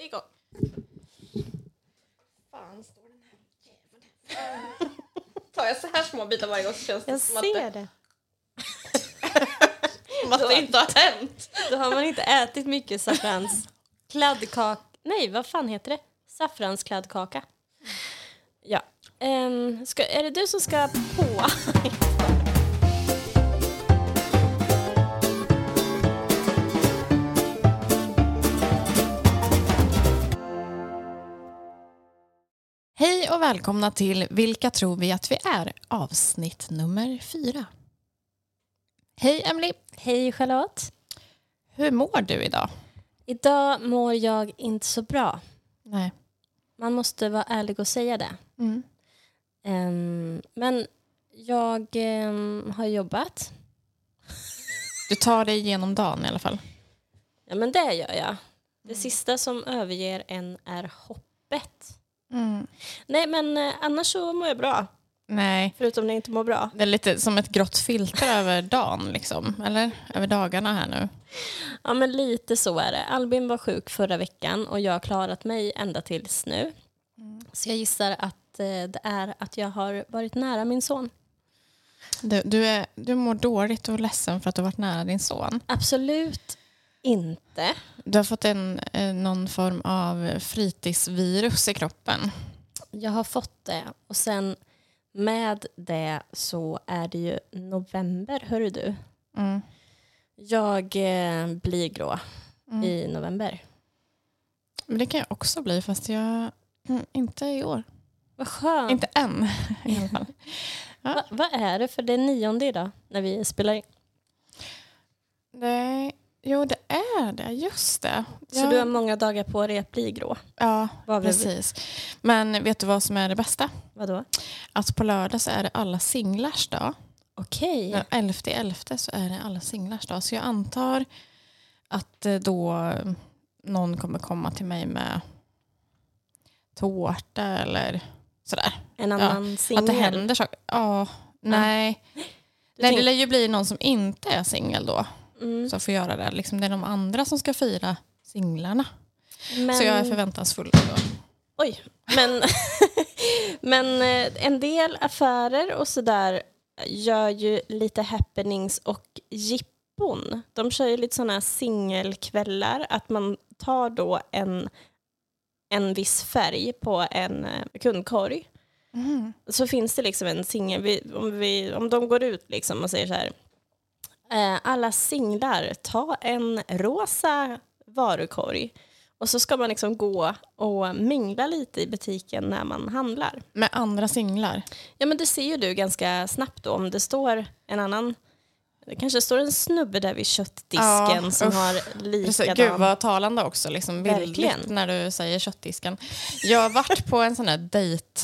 Det är igång. Fan, står den här Tar jag så här små bitar varje gång så känns det Jag som att, ser det, det. som att det inte har hänt. Då har man inte ätit mycket saffrans kladdkaka. Nej, vad fan heter det? Saffranskladdkaka. Ja. Ehm, ska, är det du som ska på? Hej och välkomna till Vilka tror vi att vi är? Avsnitt nummer fyra. Hej Emily, Hej Charlotte. hur mår du idag? Idag mår jag inte så bra. Nej. Man måste vara ärlig och säga det. Mm. Ehm, men jag ehm, har jobbat. Du tar dig igenom dagen i alla fall. Ja, men det gör jag. Det sista som överger en är hoppet. Nej, men eh, annars så mår jag bra. Nej, Förutom när jag inte mår bra. det är lite som ett grått filter över dagen, liksom. eller? Över dagarna här nu. Ja, men lite så är det. Albin var sjuk förra veckan och jag har klarat mig ända tills nu. Så jag gissar att eh, det är att jag har varit nära min son. Du, du, är, du mår dåligt och är ledsen för att du har varit nära din son. Absolut inte. Du har fått en, eh, någon form av fritidsvirus i kroppen. Jag har fått det och sen med det så är det ju november, hör du. Mm. Jag eh, blir grå i november. Men det kan jag också bli, fast jag... Mm, inte i år. Vad skönt. Inte än i alla fall. Va, vad är det för det är nionde idag när vi spelar in? Nej, jo det är det, just det. Så ja, du har många dagar på dig att bli grå. ja precis. Men vet du vad som är det bästa? Vadå? Att på lördag så är det alla singlars dag. Okej. Den 11 elfte så är det alla singlars dag. Så jag antar att eh, då eh, någon kommer komma till mig med tårta eller sådär. En annan Att det singel. händer saker. Ja, nej. Du Nej, det lär ju bli någon som inte är singel då. Mm. Som får göra det. Liksom det är de andra som ska fira singlarna. Men, Så jag är förväntansfull. Då. Oj. Men, men eh, en del affärer och sådär gör ju lite happenings och jippon. De kör ju lite sådana singelkvällar. Att man tar då en, en viss färg på en eh, kundkorg. så finns det liksom en singel, om, vi, om de går ut liksom och säger så här, alla singlar, ta en rosa varukorg. Och så ska man liksom gå och mingla lite i butiken när man handlar. Med andra singlar. Ja men det ser ju du ganska snabbt då om det står en annan, det kanske står en snubbe där vid köttdisken Ja, som usch. har likadan. Gud vad talande också, liksom bildligt Verkligen. när du säger köttdisken. Jag har varit på en sån här dejt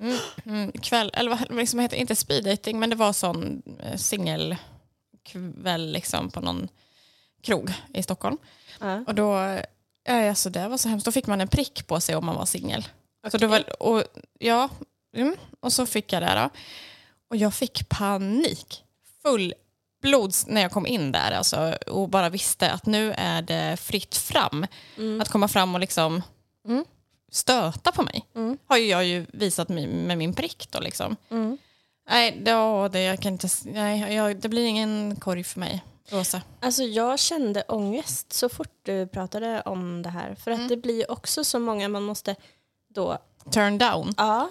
mm, mm, kväll, eller vad liksom heter inte speed dating men det var sån eh, singelkväll liksom på någon krog i Stockholm. Ja. Och då, ja, alltså det var så hemskt, då fick man en prick på sig om man var singel. Så det var, och, ja, mm, och så fick jag det då. Och jag fick panik. Full blods när jag kom in där alltså, och bara visste att nu är det fritt fram. Att komma fram och liksom Mm. stöta på mig. Mm. Har jag ju visat med min prick då liksom. Mm. Nej, det, det, jag kan inte, nej jag, det blir ingen korg för mig. Rosa. Alltså jag kände ångest så fort du pratade om det här. För att det blir också så många man måste då, Turn down. ja.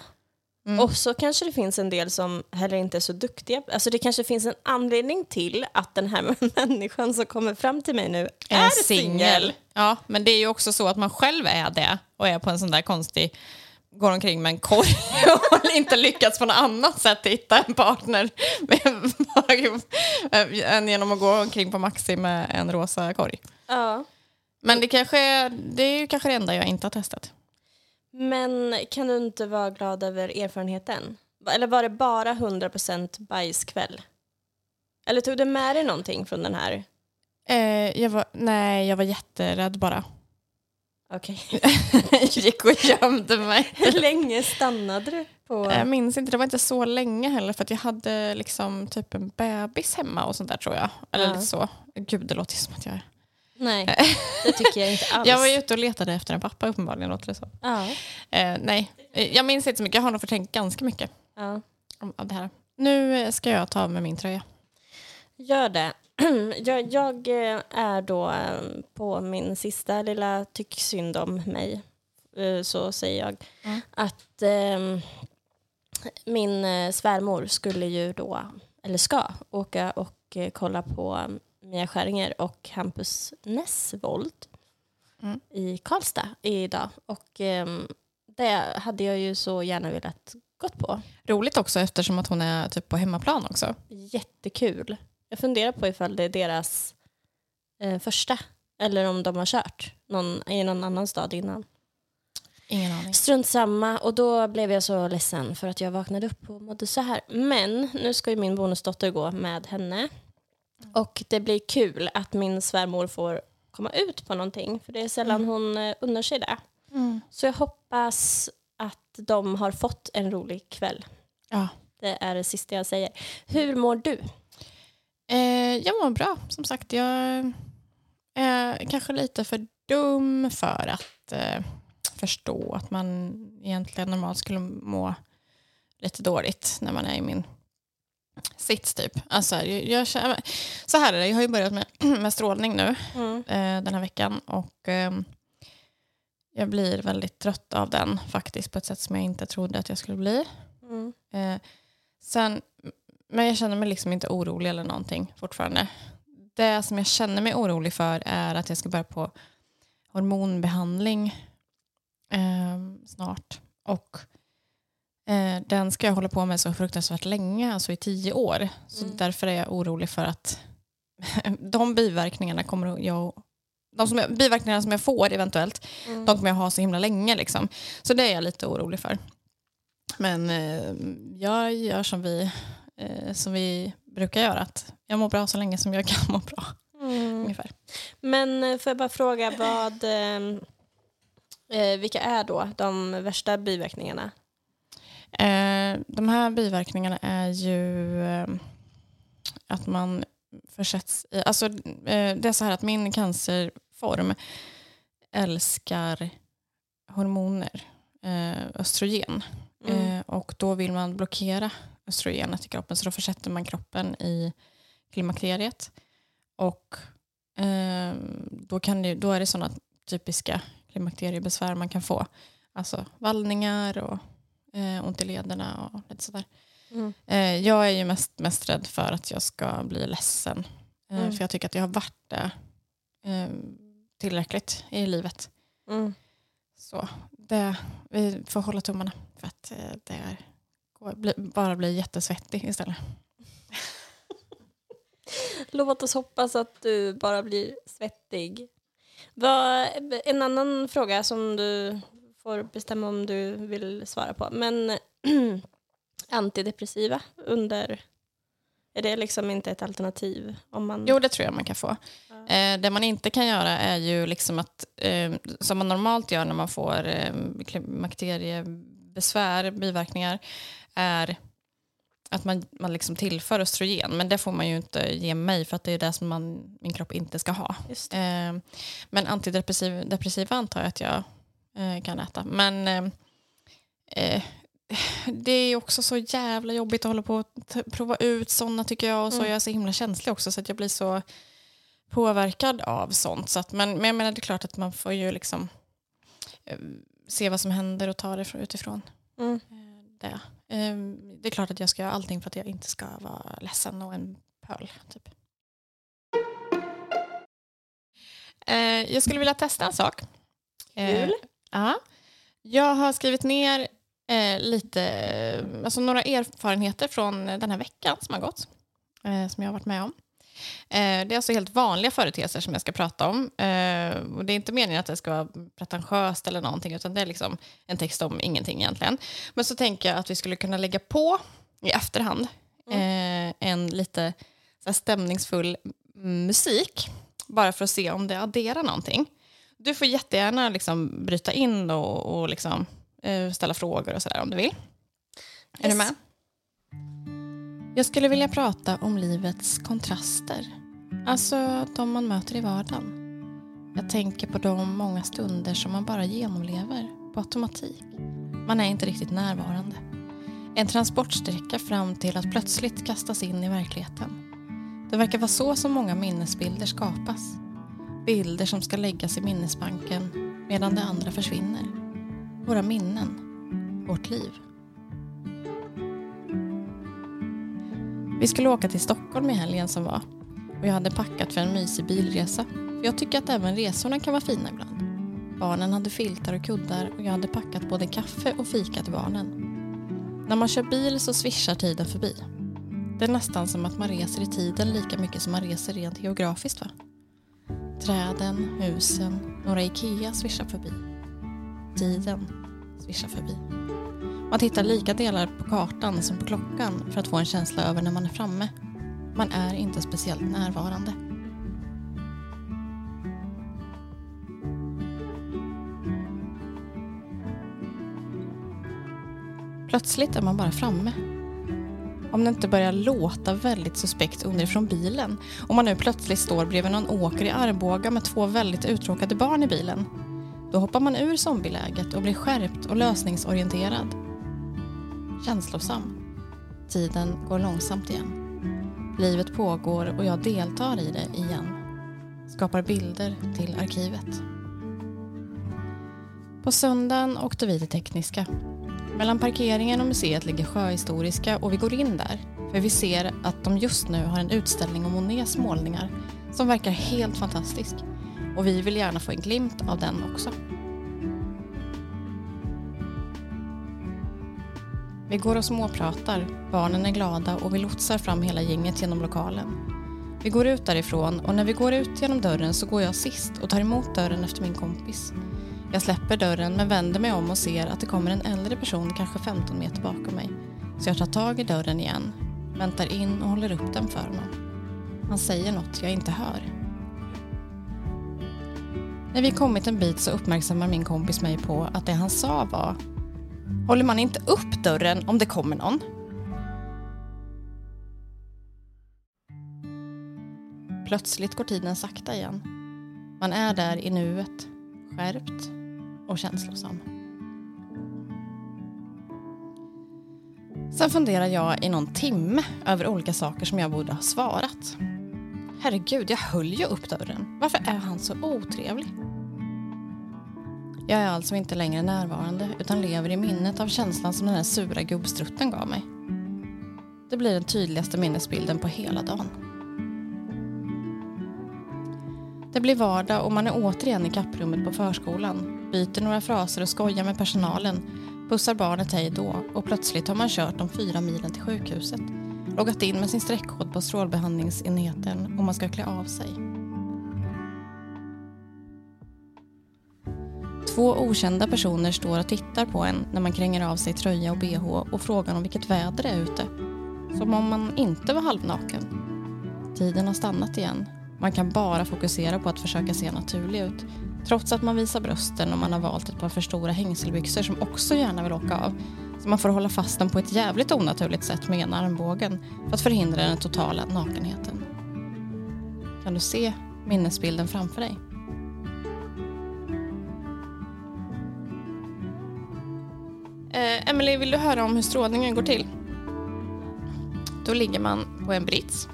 Mm. Och så kanske det finns en del som heller inte är så duktiga. Alltså det kanske finns en anledning till att den här människan som kommer fram till mig nu är, är singel. Ja, men det är ju också så att man själv är det och är på en sån där konstig går omkring med en korg och har inte lyckats på något annat sätt hitta en partner med, än genom att gå omkring på Maxi med en rosa korg. Ja. Men det, kanske det är ju kanske det enda jag inte har testat. Men kan du inte vara glad över erfarenheten? Eller var det bara 100% bajskväll? Eller tog du med dig någonting från den här? Eh, jag var, nej, jag var jätterädd bara. Okej. Gick och gömde mig. Hur länge stannade du på? Jag minns inte, det var inte så länge heller för jag hade liksom typ en bebis hemma och sånt där tror jag. Eller Ja. lite så. Gud, det låter som att jag är Nej, det tycker jag inte alls. Jag var ju ute och letade efter en pappa uppenbarligen, låter det så. ja, Eh, nej, Eh, jag minns inte så mycket. Jag har nog förträngt ganska mycket ja. om- det här. Nu eh, ska jag ta av mig min tröja. Gör det. Jag, jag eh, är då eh, på min sista lilla tyck synd om mig, eh, så säger jag, Mm. att eh, min svärmor skulle ju då, eller ska, åka och kolla på Mia Skäringer och Hampus Nessvold Mm. i Karlstad idag. Och eh, det hade jag ju så gärna velat gått på. Roligt också eftersom att hon är typ på hemmaplan också. Jättekul. Jag funderar på ifall det är deras eh, första eller om de har kört någon, i någon annan stad innan. Ingen aning. Strunt samma och då blev jag så ledsen för att jag vaknade upp och mådde så här. Men nu ska ju min bonusdotter gå med henne och det blir kul att min svärmor får komma ut på någonting för det är sällan hon eh, unnar sig det. Så jag hoppas att de har fått en rolig kväll. Ja. Det är det sista jag säger. Hur mår du? Eh, jag mår bra, som sagt. Jag är kanske lite för dum för att eh, förstå att man egentligen normalt skulle må lite dåligt när man är i min sits typ. Alltså, jag, jag, så här är det, jag har ju börjat med, med strålning nu Mm. eh, den här veckan och ehm, jag blir väldigt trött av den faktiskt på ett sätt som jag inte trodde att jag skulle bli. Mm. Eh, sen, men jag känner mig liksom inte orolig eller någonting fortfarande. Det som jag känner mig orolig för är att jag ska börja på hormonbehandling eh, snart. Och eh, den ska jag hålla på med så fruktansvärt länge, alltså i tio år. Så Mm. därför är jag orolig för att de biverkningarna kommer jag de som jag, biverkningarna som jag får eventuellt, Mm. de kommer jag ha så himla länge. Liksom. Så det är jag lite orolig för. Men eh, jag gör som vi, eh, som vi brukar göra. Att jag mår bra så länge som jag kan må bra. Mm. Ungefär. Men eh, får jag bara fråga vad, eh, eh, vilka är då de värsta biverkningarna? Eh, de här biverkningarna är ju eh, att man försätts i... Alltså, det är så här att min cancerform älskar hormoner, östrogen. Mm. Och då vill man blockera östrogenet i kroppen så då försätter man kroppen i klimakteriet. Och eh, då, kan det, då är det sådana typiska klimakteriebesvär man kan få. Alltså vallningar och eh, ont i lederna och lite sådär. Mm. Eh, jag är ju mest, mest rädd för att jag ska bli ledsen. Eh, Mm. För jag tycker att jag har varit det eh, tillräckligt i livet. Mm. Så det, vi får hålla tummarna för att eh, det är, bara blir jättesvettig istället. Låt oss hoppas att du bara blir svettig. En annan fråga som du får bestämma om du vill svara på. Men antidepressiva under... Är det liksom inte ett alternativ? Om man... Jo, det tror jag man kan få. Ja. Eh, det man inte kan göra är ju liksom att, eh, som man normalt gör när man får eh, klimakteriebesvär, biverkningar, är att man, man liksom tillför östrogen. Men det får man ju inte ge mig för att det är det som man, min kropp inte ska ha. Eh, men antidepressiva depressiva antar jag att jag eh, kan äta. Men eh, eh, det är också så jävla jobbigt att hålla på och prova ut sådana tycker jag. Och så Mm. är jag så himla känslig också så att jag blir så påverkad av sånt. Så att, men, men jag menar det är klart att man får ju liksom eh, se vad som händer och ta det från- utifrån Mm. eh, det. Eh, det är klart att jag ska göra allting för att jag inte ska vara ledsen och en pöl. Typ. Eh, jag skulle vilja testa en sak. Eh, Kul. Ja. Jag har skrivit ner eh, lite, alltså några erfarenheter från den här veckan som har gått. Eh, som jag har varit med om. Eh, det är alltså helt vanliga företeelser som jag ska prata om. Eh, och det är inte meningen att det ska vara pretentiöst eller någonting utan det är liksom en text om ingenting egentligen. Men så tänker jag att vi skulle kunna lägga på i efterhand eh, en lite stämningsfull musik bara för att se om det adderar någonting. Du får jättegärna liksom bryta in och, och liksom, ställa frågor och sådär om du vill. Är Yes. du med? Jag skulle vilja prata om livets kontraster. Alltså de man möter i vardagen. Jag tänker på de många stunder som man bara genomlever på automatik. Man är inte riktigt närvarande. En transportsträcka fram till att plötsligt kastas in i verkligheten. Det verkar vara så som många minnesbilder skapas. Bilder som ska läggas i minnesbanken medan det andra försvinner. Våra minnen. Vårt liv. Vi skulle åka till Stockholm i helgen som var och jag hade packat för en mysig bilresa. För jag tycker att även resorna kan vara fina ibland. Barnen hade filtar och kuddar och jag hade packat både kaffe och fika till barnen. När man kör bil så svischar tiden förbi. Det är nästan som att man reser i tiden lika mycket som man reser rent geografiskt va? Träden, husen, några Ikea svischar förbi. Tiden svischar förbi. Man tittar lika delar på kartan som på klockan för att få en känsla över när man är framme. Man är inte speciellt närvarande. Plötsligt är man bara framme. Om det inte börjar låta väldigt suspekt underifrån bilen. och man nu plötsligt står bredvid någon åker i Arboga med två väldigt uttråkade barn i bilen. Då hoppar man ur zombieläget och blir skärpt och lösningsorienterad. Känslosam. Tiden går långsamt igen. Livet pågår och jag deltar i det igen. Skapar bilder till arkivet. På söndagen åkte vi till Tekniska mellan parkeringen och museet ligger Sjöhistoriska och vi går in där för vi ser att de just nu har en utställning om Monets målningar som verkar helt fantastisk och vi vill gärna få en glimt av den också. Vi går och småpratar, barnen är glada och vi lotsar fram hela gänget genom lokalen. Vi går ut därifrån och när vi går ut genom dörren så går jag sist och tar emot dörren efter min kompis. Jag släpper dörren men vänder mig om och ser att det kommer en äldre person kanske 15 meter bakom mig. Så jag tar tag i dörren igen, väntar in och håller upp den för honom. Han säger något jag inte hör. När vi kommit en bit så uppmärksammar min kompis mig på att det han sa var Håller man inte upp dörren om det kommer någon? Plötsligt går tiden sakta igen. Man är där i nuet, skärpt och känslosam. Sen funderar jag i någon timme över olika saker som jag borde ha svarat. Herregud, jag höll ju upp dörren. Varför är han så otrevlig? Jag är alltså inte längre närvarande utan lever i minnet av känslan som den här sura gubbstrutten gav mig. Det blir den tydligaste minnesbilden på hela dagen. Det blir vardag och man är återigen i kapprummet på förskolan. Byter några fraser och skojar med personalen. Pussar barnet hej då och plötsligt har man kört de fyra milen till sjukhuset. Loggat in med sin streckkod på strålbehandlingsenheten och man ska klä av sig. Två okända personer står och tittar på en när man kränger av sig tröja och bh och frågar om vilket väder det är ute. Som om man inte var halvnaken. Tiden har stannat igen man kan bara fokusera på att försöka se naturlig ut. Trots att man visar brösten och man har valt ett par för stora hängselbyxor som också gärna vill åka av. Så man får hålla fast den på ett jävligt onaturligt sätt med ena armbågen för att förhindra den totala nakenheten. Kan du se minnesbilden framför dig? Eh, Emily, vill du höra om hur strålningen går till? Då ligger man på en brits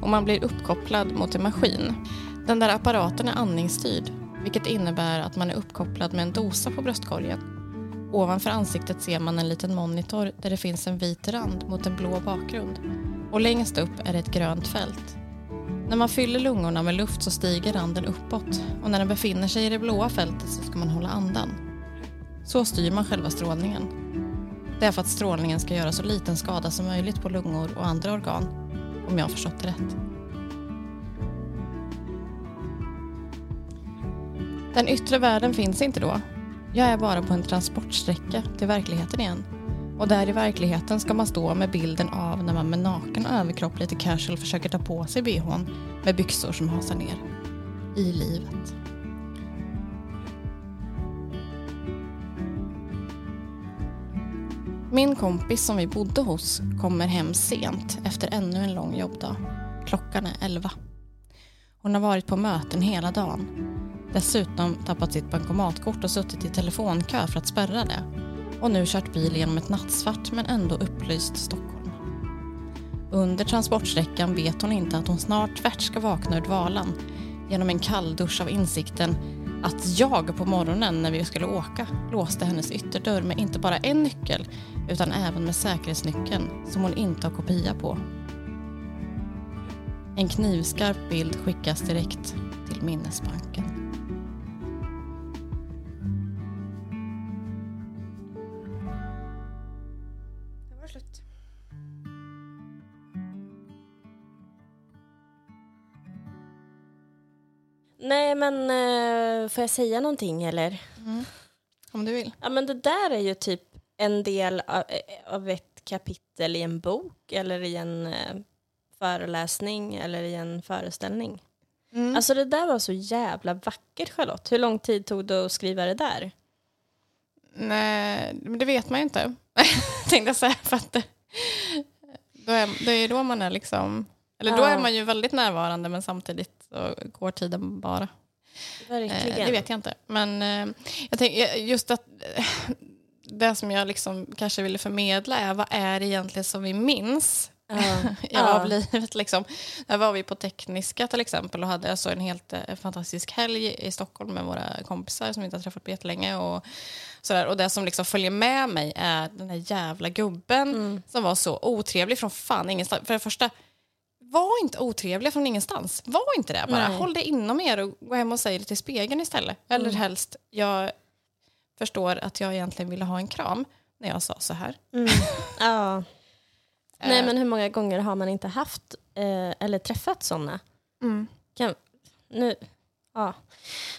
och man blir uppkopplad mot en maskin. Den där apparaten är andningsstyrd, vilket innebär att man är uppkopplad med en dosa på bröstkorgen. Ovanför ansiktet ser man en liten monitor där det finns en vit rand mot en blå bakgrund. Och längst upp är det ett grönt fält. När man fyller lungorna med luft så stiger randen uppåt och när den befinner sig i det blåa fältet så ska man hålla andan. Så styr man själva strålningen. Det är för att strålningen ska göra så liten skada som möjligt på lungor och andra organ om jag har förstått det rätt. Den yttre världen finns inte då. Jag är bara på en transportsträcka till verkligheten igen. Och där i verkligheten ska man stå med bilden av när man med naken överkropp lite casual försöker ta på sig bhn med byxor som hasar ner. I livet. Min kompis som vi bodde hos kommer hem sent efter ännu en lång jobbdag. Klockan är elva. Hon har varit på möten hela dagen. Dessutom tappat sitt bankomatkort och suttit i telefonkö för att spärra det. Och nu kört bil genom ett nattsvart men ändå upplyst Stockholm. Under transportsträckan vet hon inte att hon snart tvärt ska vakna ur dvalan genom en kalldusch av insikten att jag på morgonen när vi skulle åka låste hennes ytterdörr med inte bara en nyckel utan även med säkerhetsnyckeln som hon inte har kopia på. En knivskarp bild skickas direkt till minnesbanken. Nej, men eh, får jag säga någonting eller? Om du vill. Ja, men det där är ju typ en del av, eh, av ett kapitel i en bok eller i en eh, föreläsning eller i en föreställning. Mm. Alltså det där var så jävla vackert Charlotte. Hur lång tid tog det att skriva det där? Nej, men det vet man ju inte. Tänkte jag säga. För att det, då är, det är då man är liksom... Eller då Ja. är man ju väldigt närvarande men samtidigt så går tiden bara. Verkligen. Eh, det vet jag inte. Men eh, jag tänker just att eh, det som jag liksom kanske ville förmedla är vad är det egentligen som vi minns Ja. ja. Av livet. Liksom. Där var vi på Tekniska till exempel och hade alltså en helt eh, fantastisk helg i Stockholm med våra kompisar som vi inte har träffat på jättelänge. Och, sådär. och det som liksom följer med mig är den här jävla gubben Mm. som var så otrevlig från fan ingenstans. För det första, var inte otrevliga från ingenstans. Var inte det bara. Nej. Håll det inom er och gå hem och säg det till spegeln istället. Eller Mm. helst, jag förstår att jag egentligen ville ha en kram när jag sa så här. Mm. ja. Nej Eh, men hur många gånger har man inte haft eh, eller träffat sådana? mm. Kan, nu, ja.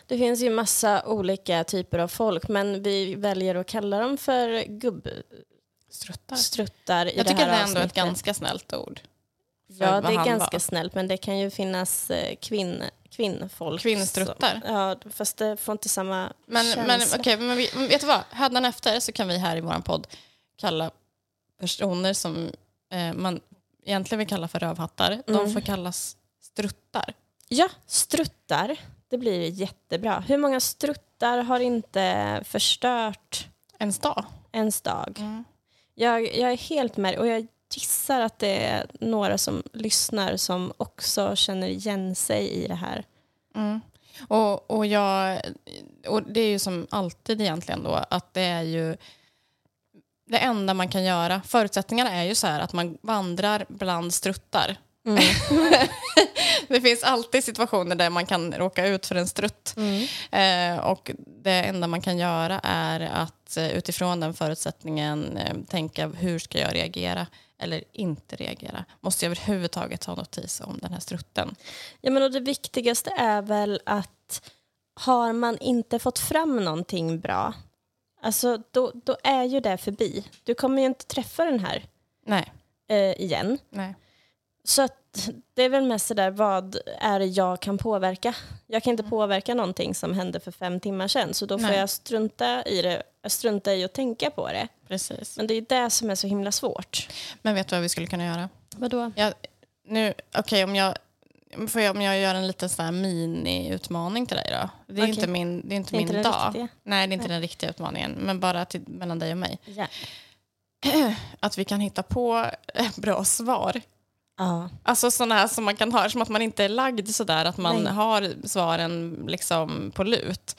Det finns ju massa olika typer av folk men vi väljer att kalla dem för gubbstruttar Struttar. i Jag det tycker här det är ändå ett avsnittet. ganska snällt ord. Ja det är ganska var. snällt men det kan ju finnas eh, kvinn, kvinnfolk. Kvinnstruttar. som- Ja fast det får inte samma Men, men, känsla. men vi, men vet du vad? Hädanefter så kan vi här i vår podd kalla personer som eh, man egentligen vill kalla för rövhattar, de Mm. får kallas struttar. Ja, struttar. Det blir jättebra. Hur många struttar har inte förstört En stad. ens dag? Jag, jag är helt med och jag gissar att det är några som lyssnar som också känner igen sig i det här. Mm. Och, och, jag, och det är ju som alltid egentligen då att det är ju det enda man kan göra. Förutsättningarna är ju så här att man vandrar bland struttar. Mm. Det finns alltid situationer där man kan råka ut för en strutt. Eh, och det enda man kan göra är att eh, utifrån den förutsättningen eh, tänka hur ska jag reagera eller inte reagera. Måste jag överhuvudtaget ta notis om den här strutten? Ja, men och det viktigaste är väl att har man inte fått fram någonting bra, alltså då, då är ju det förbi. Du kommer ju inte träffa den här Nej. eh, igen. Nej. Så att det är väl mest sådär, vad är det jag kan påverka? Jag kan inte påverka någonting som hände för fem timmar sedan, så då får Nej. jag strunta i det, jag struntar i att tänka på det. Precis. Men det är det som är så himla svårt. Men vet du vad vi skulle kunna göra? Vadå? Jag, nu, okej, om jag Får jag, om jag gör en liten sån mini-utmaning till dig då? Det är Okej. inte min, det är inte Det är min inte dag. riktiga? Nej, det är inte den riktiga utmaningen. Men bara till, mellan dig och mig. Ja. Att vi kan hitta på bra svar. ja. Alltså sådana här som man kan ha, som att man inte är lagd sådär, att man Nej. har svaren liksom på lut.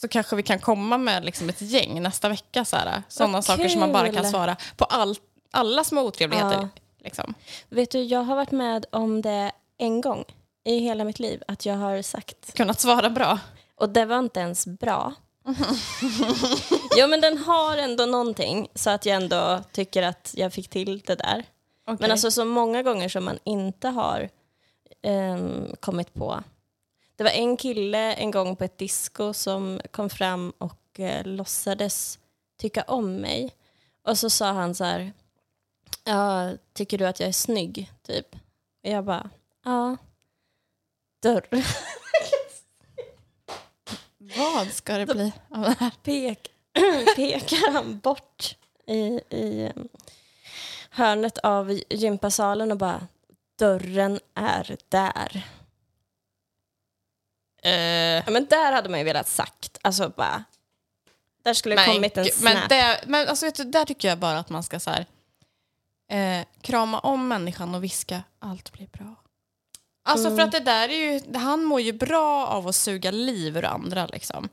Så kanske vi kan komma med liksom ett gäng nästa vecka. Sådana saker som man bara kan svara på all, alla små otrevligheter. Ja. Liksom. Vet du, jag har varit med om det en gång i hela mitt liv, att jag har sagt Kunnat svara bra. Och det var inte ens bra. jo men den har ändå någonting så att jag ändå tycker att jag fick till det där. Men alltså så många gånger som man inte har ehm, kommit på. Det var en kille en gång på ett disco som kom fram och eh, låtsades tycka om mig. Och så sa han så här, ja, tycker du att jag är snygg? Typ. Och jag bara, ja. Dörr. Vad ska det bli av det här? pek, pekar han bort i, i um, hörnet av gympasalen och bara dörren är där. Eh, Ja, men där hade man ju velat sagt, alltså bara, där skulle det kommit en gud, snap. men, det, men alltså, vet du, där tycker jag bara att man ska så här, eh, krama om människan och viska allt blir bra. Alltså Mm. för att det där är ju, han mår ju bra av att suga liv ur andra liksom.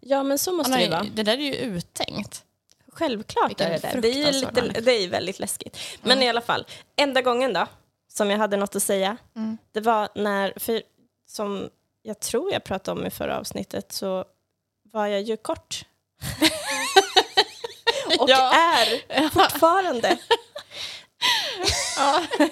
Ja men så måste Han det ju vara. ju, det där är ju uttänkt. Självklart Vilken är det det. Det är ju fruktansvärd lite, människa. det är ju väldigt läskigt. Men i alla fall, enda gången då, som jag hade något att säga, Mm. det var när, för som jag tror jag pratade om i förra avsnittet, så var jag ju kort. Och Ja. är fortfarande. Ja.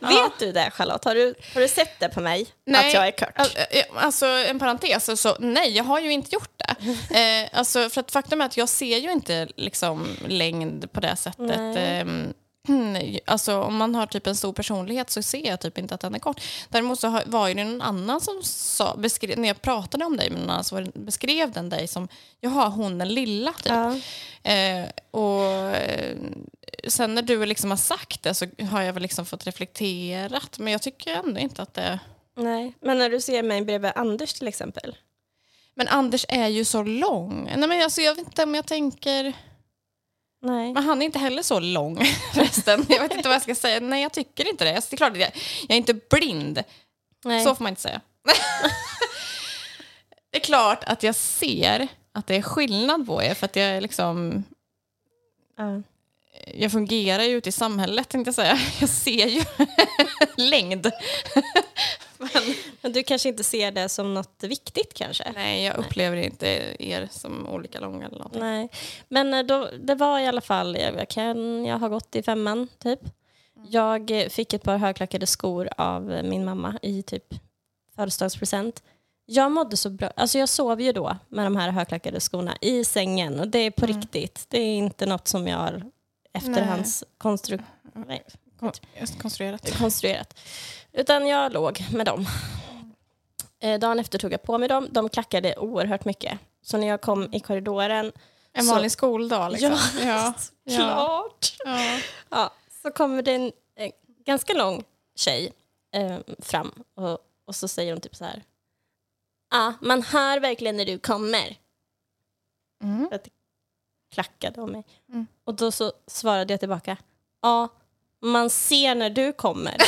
Vet du det Charlotte? Har du, har du sett det på mig? Nej. Att jag är kort? Alltså, eh, Alltså en parentes, alltså, nej jag har ju inte gjort det. Eh, alltså, för att faktum är att jag ser ju inte liksom, längd på det sättet. Ehm, alltså om man har typ en stor personlighet så ser jag typ inte att den är kort. Däremot så var det någon annan som sa, beskrev, när jag pratade om dig med någon annan så var det, beskrev den dig som, jaha hon den lilla typ. Ja. Eh, och eh, sen när du liksom har sagt det så har jag väl liksom fått reflekterat men jag tycker ändå inte att det Nej, men när du ser mig bredvid Anders till exempel. Men Anders är ju så lång. Nej, men alltså, jag vet inte om jag tänker... Nej. Men han är inte heller så lång förresten. Jag vet inte vad jag ska säga. Nej, jag tycker inte det. Alltså, det är klart att jag, jag är inte blind. Nej. Så får man inte säga. det är klart att jag ser att det är skillnad på er för att jag är liksom... Ja. Jag fungerar ju ute i samhället tänkte jag säga. Jag ser ju längd. Men, du kanske inte ser det som något viktigt kanske? nej, jag upplever inte er som olika långa eller någonting. Nej, men eh, då, det var i alla fall, jag, jag, kan, jag har gått i femman typ. Jag eh, fick ett par högklackade skor av min mamma i typ födelsedagspresent. Jag mådde så bra, alltså jag sov ju då med de här högklackade skorna i sängen och det är på riktigt. Det är inte något som jag har efterhands konstru- nej, konstruerat. konstruerat. Utan jag låg med dem. Eh, dagen efter tog jag på mig dem. De klackade oerhört mycket. Så när jag kom i korridoren En Så- vanlig skoldag liksom. Ja, ja. klart. ja. Ja, så kommer det en eh, ganska lång tjej eh, fram och, och så säger hon typ så här. Ja, man hör verkligen när du kommer. Mm. Klackade om mig. Mm. Och då så svarade jag tillbaka. Ja, man ser när du kommer.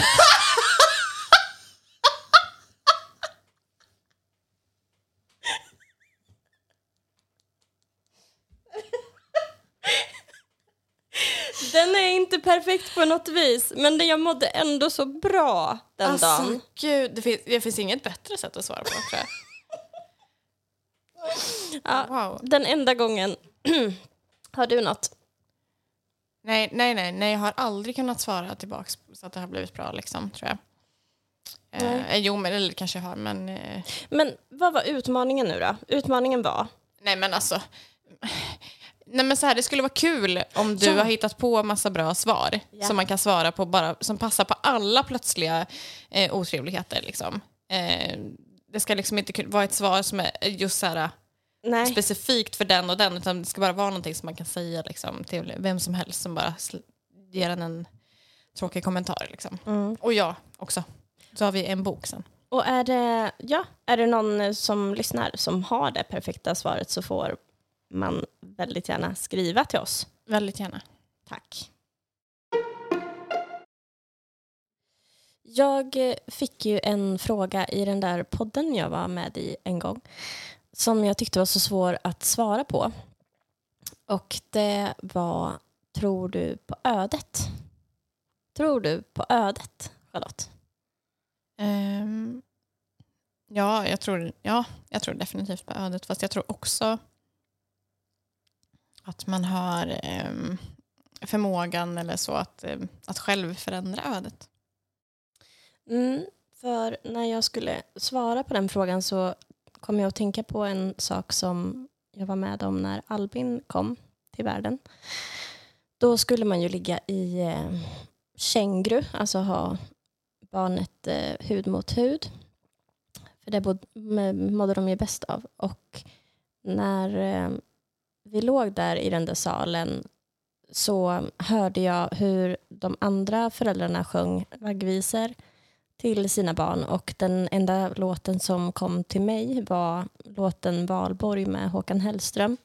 Den är inte perfekt på något vis, men jag mådde ändå så bra den Alltså, dagen. gud, det finns, det finns inget bättre sätt att svara på tror jag. Ja, Wow. Den enda gången. har du något? Nej, nej, nej, nej, jag har aldrig kunnat svara tillbaka så att det har blivit bra liksom, tror jag. Eh, jo, men eller kanske jag har, men... Eh, Men vad var utmaningen nu då? Utmaningen var? nej, men alltså... Nej, men så här, det skulle vara kul om du Ja. har hittat på massa bra svar Ja. som man kan svara på bara, som passar på alla plötsliga eh, otrevligheter. Liksom. Eh, det ska liksom inte vara ett svar som är just så här, Nej. specifikt för den och den utan det ska bara vara någonting som man kan säga liksom, till vem som helst som bara ger en en tråkig kommentar. Liksom. Mm. Och jag också. Så har vi en bok sen. Och är det, ja, är det någon eh, som lyssnar som har det perfekta svaret så får man väldigt gärna skriva till oss. Väldigt gärna. Tack. Jag fick ju en fråga i den där podden jag var med i en gång som jag tyckte var så svår att svara på. Och det var, tror du på ödet? Tror du på ödet, Charlotte? Ehm, ja, jag tror, ja, jag tror definitivt på ödet. Fast jag tror också att man har ehm, förmågan eller så att, ehm, att själv förändra ödet. Mm, för när jag skulle svara på den frågan så kom jag att tänka på en sak som jag var med om när Albin kom till världen. Då skulle man ju ligga i eh, känguru, alltså ha barnet eh, hud mot hud. För det mådde de ju bäst av. Och när eh, vi låg där i den där salen så hörde jag hur de andra föräldrarna sjöng vaggvisor till sina barn och den enda låten som kom till mig var låten Valborg med Håkan Hellström.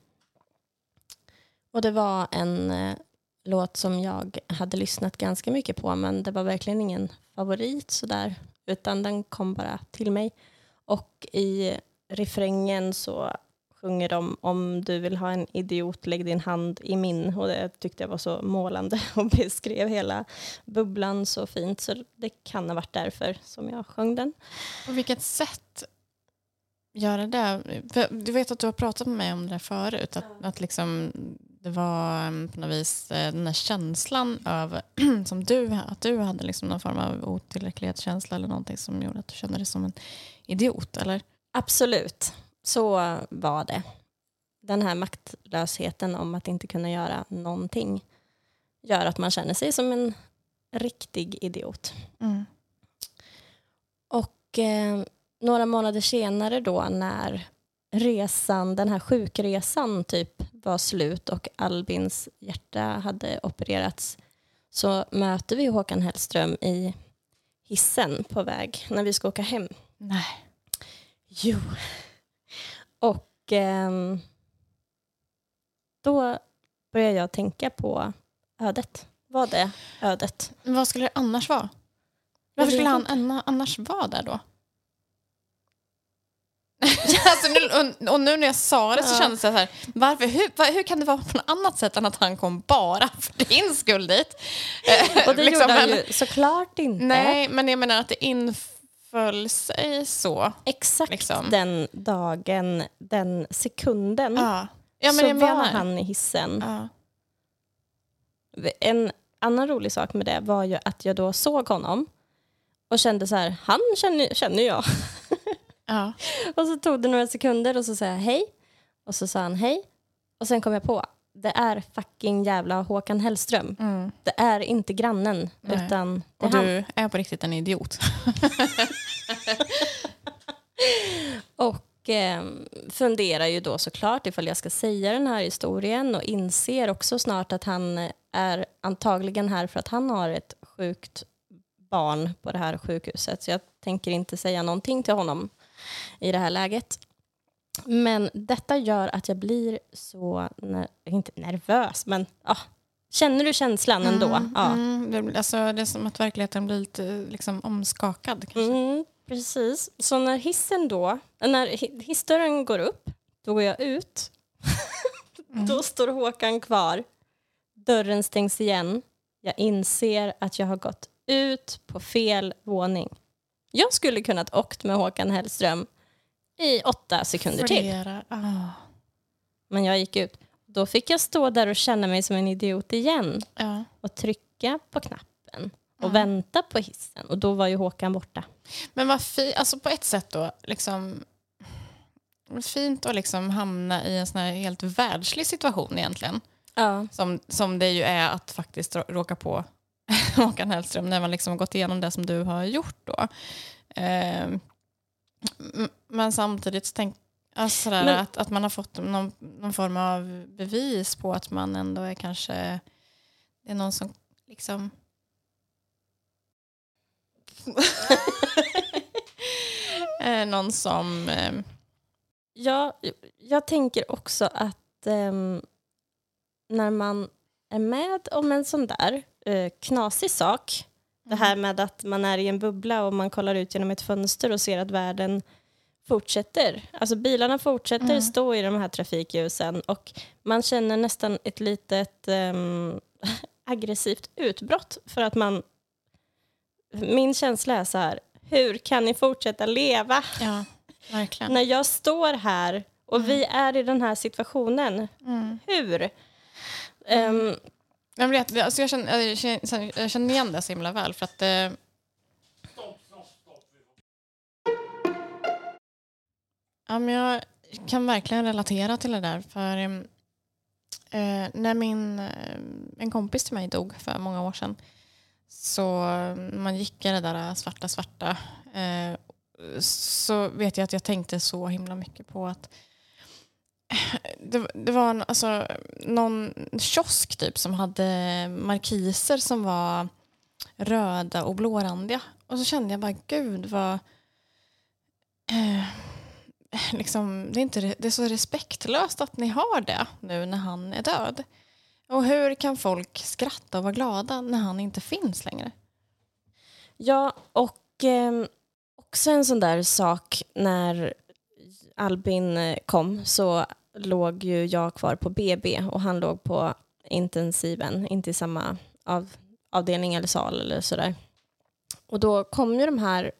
Och det var en eh, låt som jag hade lyssnat ganska mycket på men det var verkligen ingen favorit sådär utan den kom bara till mig. Och i refrängen så sjunger de om du vill ha en idiot, lägg din hand i min. Och det tyckte jag var så målande och beskrev hela bubblan så fint. Så det kan ha varit därför som jag sjöng den. På vilket sätt gör det det? Du vet att du har pratat med mig om det där förut. Att, att liksom, det var um, på något vis eh, den här känslan av som du, att du hade liksom någon form av otillräcklighetskänsla eller någonting som gjorde att du kände dig som en idiot, eller? Absolut, så var det. Den här maktlösheten om att inte kunna göra någonting gör att man känner sig som en riktig idiot. Mm. Och eh, några månader senare då när resan, den här sjukresan typ var slut och Albins hjärta hade opererats så möter vi Håkan Hellström i hissen på väg när vi ska åka hem. Nej. Jo. Och ehm, då börjar jag tänka på ödet. Var det ödet? Men vad skulle det annars vara? Varför skulle han anna- annars vara där då? alltså, nu, och, nu när jag sa det så kändes det så här, varför, hur, hur kan det vara på något annat sätt än att han kom bara för din skull dit? Eh, Och det liksom, gjorde han men- ju såklart inte. Nej, men jag menar att det inföll sig så. Exakt liksom. den dagen, den sekunden Ja, ja så var menar. han i hissen. Ja. En annan rolig sak med det var ju att jag då såg honom och kände så här, han känner, känner jag. Ja. Och så tog det några sekunder och så sa jag hej. Och så sa han hej. Och sen kom jag på, det är fucking jävla Håkan Hellström. Mm. Det är inte grannen, Nej. utan det är Och han. du är på riktigt en idiot. Och eh, funderar ju då såklart ifall jag ska säga den här historien och inser också snart att han är antagligen här för att han har ett sjukt barn på det här sjukhuset. Så jag tänker inte säga någonting till honom i det här läget. Men detta gör att jag blir så, inte nervös, men ja, känner du känslan ändå? Ja. Mm, det, alltså, det är som att verkligheten blir lite liksom, omskakad. Kanske. Mm, precis. Så när hissen då, när hi- hissdörren går upp, då går jag ut. Då står Håkan kvar. Dörren stängs igen. Jag inser att jag har gått ut på fel våning. Jag skulle kunnat åkt med Håkan Hellström i åtta sekunder till. Ah. Men jag gick ut. Då fick jag stå där och känna mig som en idiot igen Ja. och trycka på knappen och Ja. vänta på hissen. Och då var ju Håkan borta. Men vad fi- alltså på ett sätt då, liksom, fint att liksom hamna i en sån här helt världslig situation egentligen. Ja. Som, som det ju är att faktiskt rå- råka på Håkan Hellström när man liksom har gått igenom det som du har gjort då. Eh, men samtidigt så tänk, alltså sådär Men- att, att man har fått någon, någon form av bevis på att man ändå är kanske, det är någon som liksom eh, någon som eh, Ja, jag tänker också att ehm, när man är med om en sån där eh, knasig sak, det här med att man är i en bubbla och man kollar ut genom ett fönster och ser att världen fortsätter. Alltså bilarna fortsätter Mm. stå i de här trafikljusen och man känner nästan ett litet ehm, aggressivt utbrott för att man... Min känsla är så här, hur kan ni fortsätta leva? ja, verkligen. När jag står här och vi är i den här situationen, Mm. hur? Ehm, jag, vet, alltså jag, känner, jag, känner, jag känner igen det så himla väl. För att, eh, ja, men jag kan verkligen relatera till det där. För eh, När min, eh, en kompis till mig dog för många år sedan så man gick i det där svarta, svarta eh, så vet jag att jag tänkte så himla mycket på att det, det var en, alltså, någon kiosk typ som hade markiser som var röda och blårandiga. Och så kände jag bara, gud vad... Eh, liksom, det, är inte, det är så respektlöst att ni har det nu när han är död. Och hur kan folk skratta och vara glada när han inte finns längre? Ja, och eh, också en sån där sak när Albin eh, kom så låg ju jag kvar på BB och han låg på intensiven, inte i samma av, avdelning eller sal eller sådär. Och då kom ju de här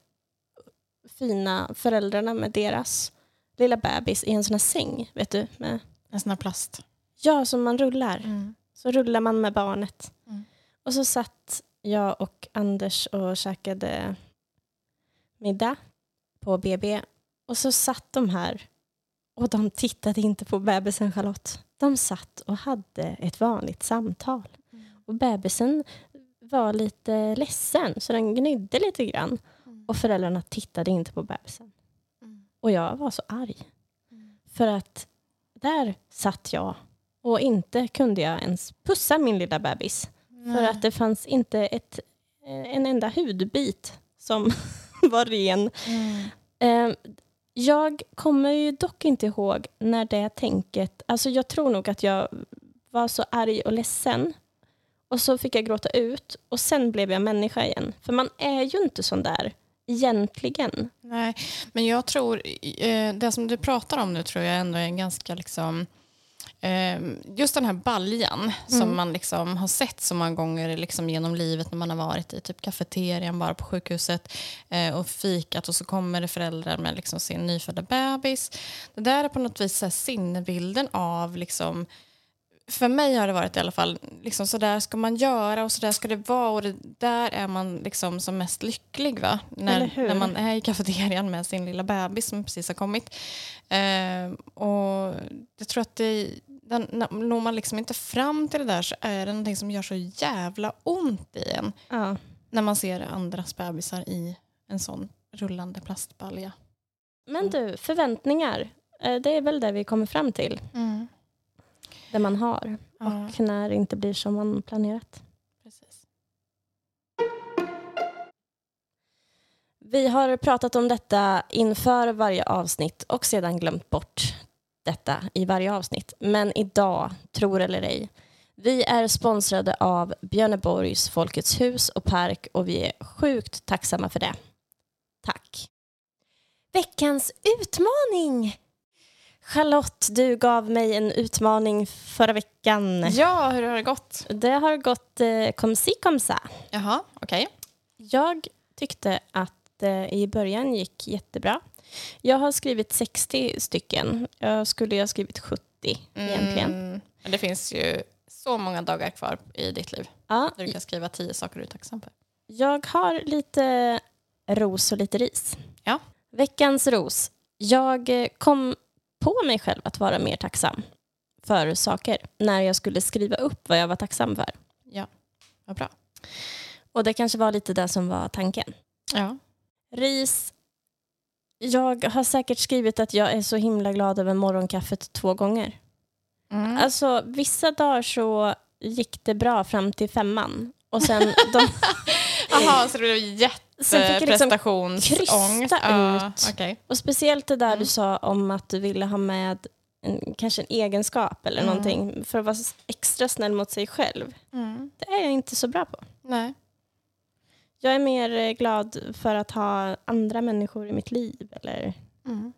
fina föräldrarna med deras lilla bebis i en sån här säng, vet du? Med, En sån här plast. ja, som man rullar. Mm. Så rullar man med barnet. Mm. Och så satt jag och Anders och käkade middag på BB. Och så satt de här och de tittade inte på bebisen Charlotte. De satt och hade ett vanligt samtal. Och bebisen var lite ledsen så den gnydde lite grann. Och föräldrarna tittade inte på bebisen. Mm. Och jag var så arg. För att där satt jag och inte kunde jag ens pussa min lilla bebis. För att det fanns inte ett, en enda hudbit som var ren. Mm. Jag kommer ju dock inte ihåg när det tänket... Alltså jag tror nog att jag var så arg och ledsen. Och så fick jag gråta ut och sen blev jag människa igen. För man är ju inte sån där egentligen. Nej, men jag tror, eh, det som du pratar om nu tror jag ändå är en ganska liksom Just den här baljan som man liksom har sett så många gånger liksom genom livet när man har varit i typ kafeterian bara på sjukhuset eh, och fikat och så kommer det föräldrar med liksom sin nyfödda bebis. Det där är på något vis så sinnebilden av liksom för mig har det varit i alla fall, liksom, så där ska man göra och så där ska det vara och det där är man liksom som mest lycklig va? När, när man är i kafeterian med sin lilla bebis som precis har kommit. Eh, och jag tror att det, den, när- når man liksom inte fram till det där så är det någonting som gör så jävla ont i en Ja. när man ser andras bebisar i en sån rullande plastbalja. Men du, förväntningar. Eh, Det är väl det vi kommer fram till. Det man har. Ja, Och när det inte blir som man planerat. precis. Vi har pratat om detta inför varje avsnitt och sedan glömt bort detta i varje avsnitt. Men idag, tror eller ej, vi är sponsrade av Björneborgs Folkets hus och park och vi är sjukt tacksamma för det. Tack. Veckans utmaning! Charlotte, du gav mig en utmaning förra veckan. Ja, hur har det gått? Det har gått eh, kom si kom sa. Jaha, okej. Jag tyckte att eh, i början gick jättebra. Jag har skrivit 60 stycken. Jag skulle ju ha skrivit 70 egentligen. Mm, men det finns ju så många dagar kvar i ditt liv Ja, där du kan skriva tio saker du är tacksam för. jag har lite ros och lite ris. Ja. Veckans ros. Jag eh, kom på mig själv att vara mer tacksam för saker när jag skulle skriva upp vad jag var tacksam för. Ja, vad bra. Och det kanske var lite det som var tanken. Ja. Ris. Jag har säkert skrivit att jag är så himla glad över morgonkaffet två gånger. Mm. Alltså vissa dagar så gick det bra fram till femman. Och sen, de, Jaha, så det blev sen fick liksom jätteprestationsångest? krysta Ja, ut. okej. Och speciellt det där Mm. du sa om att du ville ha med en, kanske en egenskap eller Mm. någonting för att vara extra snäll mot sig själv. Mm. Det är jag inte så bra på. Nej. Jag är mer eh, glad för att ha andra människor i mitt liv eller Mm.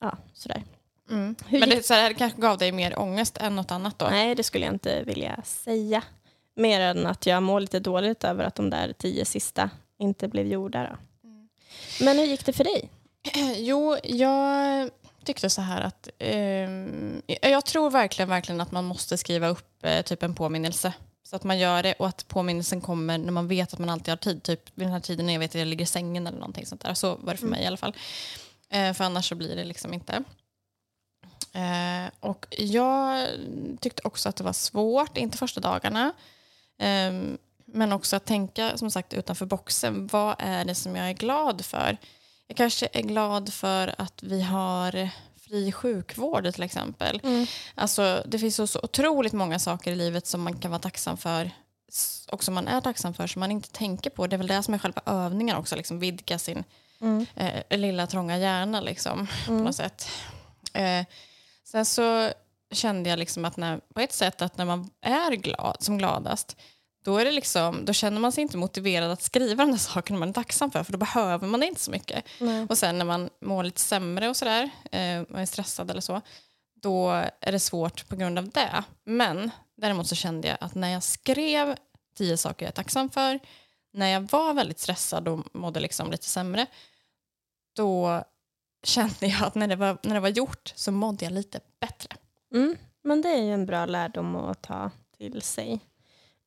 ja, sådär. Mm. Men det, så här, kanske gav dig mer ångest än något annat då? Nej, det skulle jag inte vilja säga. Mer än att jag mår lite dåligt över att de där tio sista inte blev gjorda. Då. Mm. Men hur gick det för dig? Jo, jag tyckte så här att ehm, jag tror verkligen, verkligen att man måste skriva upp eh, typ en påminnelse. Så att man gör det och att påminnelsen kommer när man vet att man alltid har tid. Typ vid den här tiden när jag vet att jag ligger i sängen eller någonting sånt där. Så var det för Mm. mig i alla fall. Eh, för annars så blir det liksom inte. Eh, och jag tyckte också att det var svårt, inte första dagarna. Ehm, men också att tänka som sagt utanför boxen. Vad är det som jag är glad för? Jag kanske är glad för att vi har fri sjukvård till exempel. Alltså, det finns så, så otroligt många saker i livet som man kan vara tacksam för s- också man är tacksam för som man inte tänker på. Det är väl det som är själva övningen också, liksom vidga sin Mm. eh, lilla trånga hjärna liksom, på Mm. något sätt. Eh, sen så kände jag liksom att när, på ett sätt att när man är glad, som gladast då, är det liksom, då känner man sig inte motiverad att skriva de där sakerna man är tacksam för för då behöver man det inte så mycket. Nej. Och sen när man mår lite sämre och sådär, eh, man är stressad eller så, då är det svårt på grund av det. Men däremot så kände jag att när jag skrev tio saker jag är tacksam för, när jag var väldigt stressad och mådde liksom lite sämre, då kände jag att när det var, när det var gjort så mådde jag lite bättre. Mm, men det är ju en bra lärdom att ta till sig.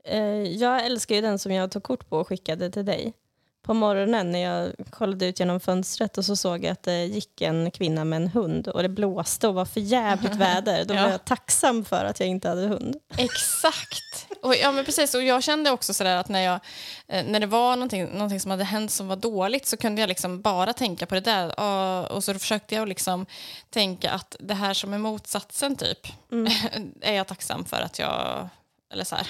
Eh, jag älskar ju den som jag tog kort på och skickade till dig. På morgonen när jag kollade ut genom fönstret och så såg jag att det gick en kvinna med en hund och det blåste och var för jävligt väder. Då var Ja. jag tacksam för att jag inte hade hund. Exakt. Och, ja, men precis. Och jag kände också sådär att när, jag, eh, när det var någonting, någonting som hade hänt som var dåligt så kunde jag liksom bara tänka på det där. Och, så försökte jag liksom tänka att det här som är motsatsen typ är jag tacksam för att jag... Eller så här.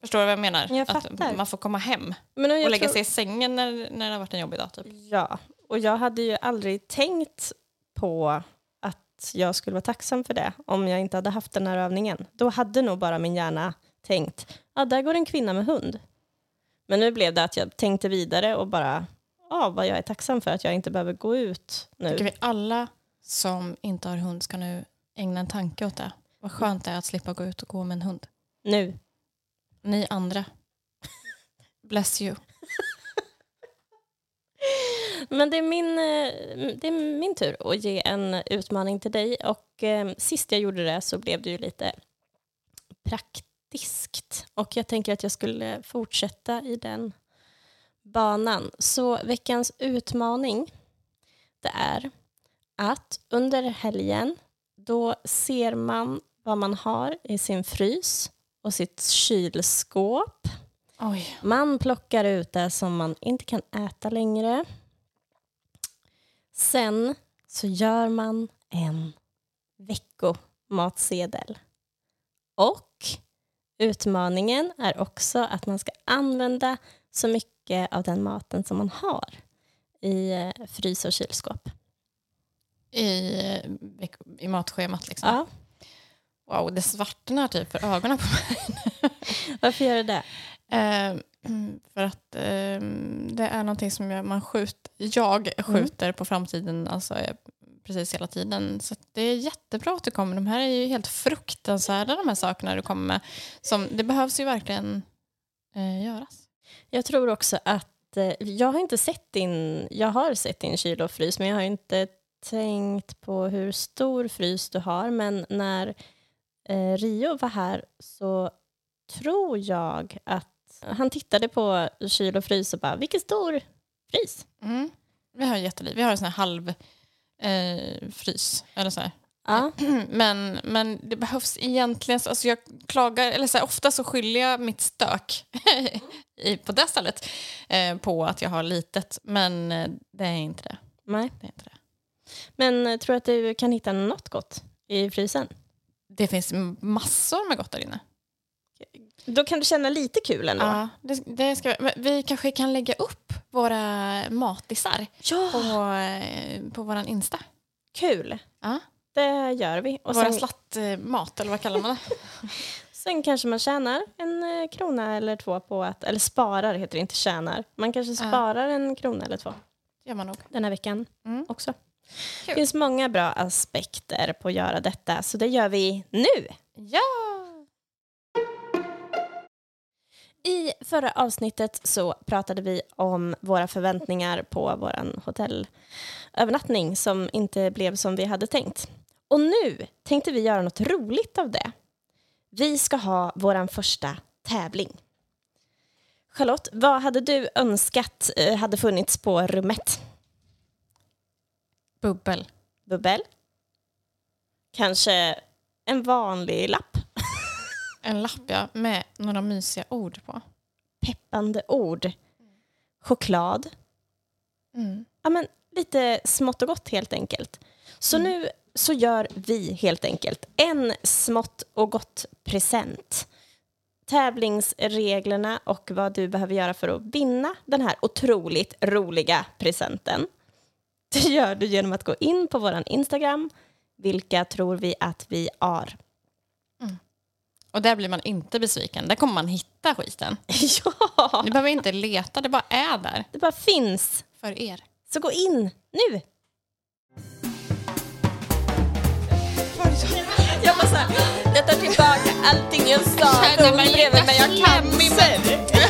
Förstår du vad jag menar? Jag att man får komma hem Men och lägga tror- sig i sängen när, när det har varit en jobbig dag. Typ. Ja, och jag hade ju aldrig tänkt på att jag skulle vara tacksam för det om jag inte hade haft den här övningen. Då hade nog bara min hjärna tänkt, ja där går en kvinna med hund. Men nu blev det att jag tänkte vidare och bara, ja vad jag är tacksam för att jag inte behöver gå ut Tycker nu. vi alla som inte har hund ska nu ägna en tanke åt det. Vad skönt det är att slippa gå ut och gå med en hund. Nu. Ni andra. Bless you. Men det är, min, eh, det är min tur att ge en utmaning till dig och eh, sist jag gjorde det så blev det ju lite praktiskt och jag tänker att jag skulle fortsätta i den banan. Så veckans utmaning det är att under helgen då ser man vad man har i sin frys och sitt kylskåp. Oj. Man plockar ut det som man inte kan äta längre. Sen så gör man en veckomatsedel. Och utmaningen är också att man ska använda så mycket av den maten som man har i eh, frys och kylskåp. I, eh, I matschemat liksom. Ja, Wow, det svartnar typ för ögonen på mig. varför gör det det? Eh, för att eh, det är någonting som jag, man skjut, jag skjuter på framtiden alltså, eh, precis hela tiden. Så det är jättebra att du kommer. De här är ju helt fruktansvärda de här sakerna du kommer med. Som, det behövs ju verkligen eh, göras. Jag tror också att eh, jag har inte sett din, jag har sett din kyl och frys men jag har inte tänkt på hur stor frys du har men när eh, Rio var här så tror jag att han tittade på kyl och frys och bara vilken stor frys. Mm. Vi har jätteliv. Vi har en sån här halv eh, frys. Eller så här. Ja, Men, men det behövs egentligen, alltså jag klagar, eller så här, ofta så skyller jag mitt stök i, på det stället eh, på att jag har litet, men eh, det är inte det. nej. det, är inte det. Men eh, tror du att du kan hitta något gott i frysen? Det finns massor med gott där inne. Då kan du känna lite kul ändå. Ja, det, det ska, vi- kanske kan lägga upp våra matisar Ja, på, eh, på våran Insta. kul. Ja. Det gör vi. Och Våra sen, slattmat, eller vad kallar man det? sen kanske man tjänar en eh, krona eller två på att, eller sparar heter det inte tjänar. Man kanske Ja. sparar en krona eller två gör man nog. den här veckan Mm. också. Kul. Det finns många bra aspekter på att göra detta, så det gör vi nu. Ja! I förra avsnittet så pratade vi om våra förväntningar på vår hotellövernattning som inte blev som vi hade tänkt. Och nu tänkte vi göra något roligt av det. Vi ska ha vår första tävling. Charlotte, vad hade du önskat eh, hade funnits på rummet? Bubbel. Bubbel? Kanske en vanlig lapp? En lapp ja, med några mysiga ord på. Peppande ord? Choklad? Mm. ja, men lite smått och gott helt enkelt. Så nu så gör vi helt enkelt en smått och gott present tävlingsreglerna och vad du behöver göra för att vinna den här otroligt roliga presenten. Det gör du genom att gå in på vår Instagram. Vilka tror vi att vi är? Och där blir man inte besviken. Där kommer man hitta skiten. ja, Ni behöver inte leta, det bara är där. det bara finns. För er. Så gå in nu! Jag, bara jag tar tillbaka allting jag sa känner mig bredvid mig. Jag slemmig, cancer.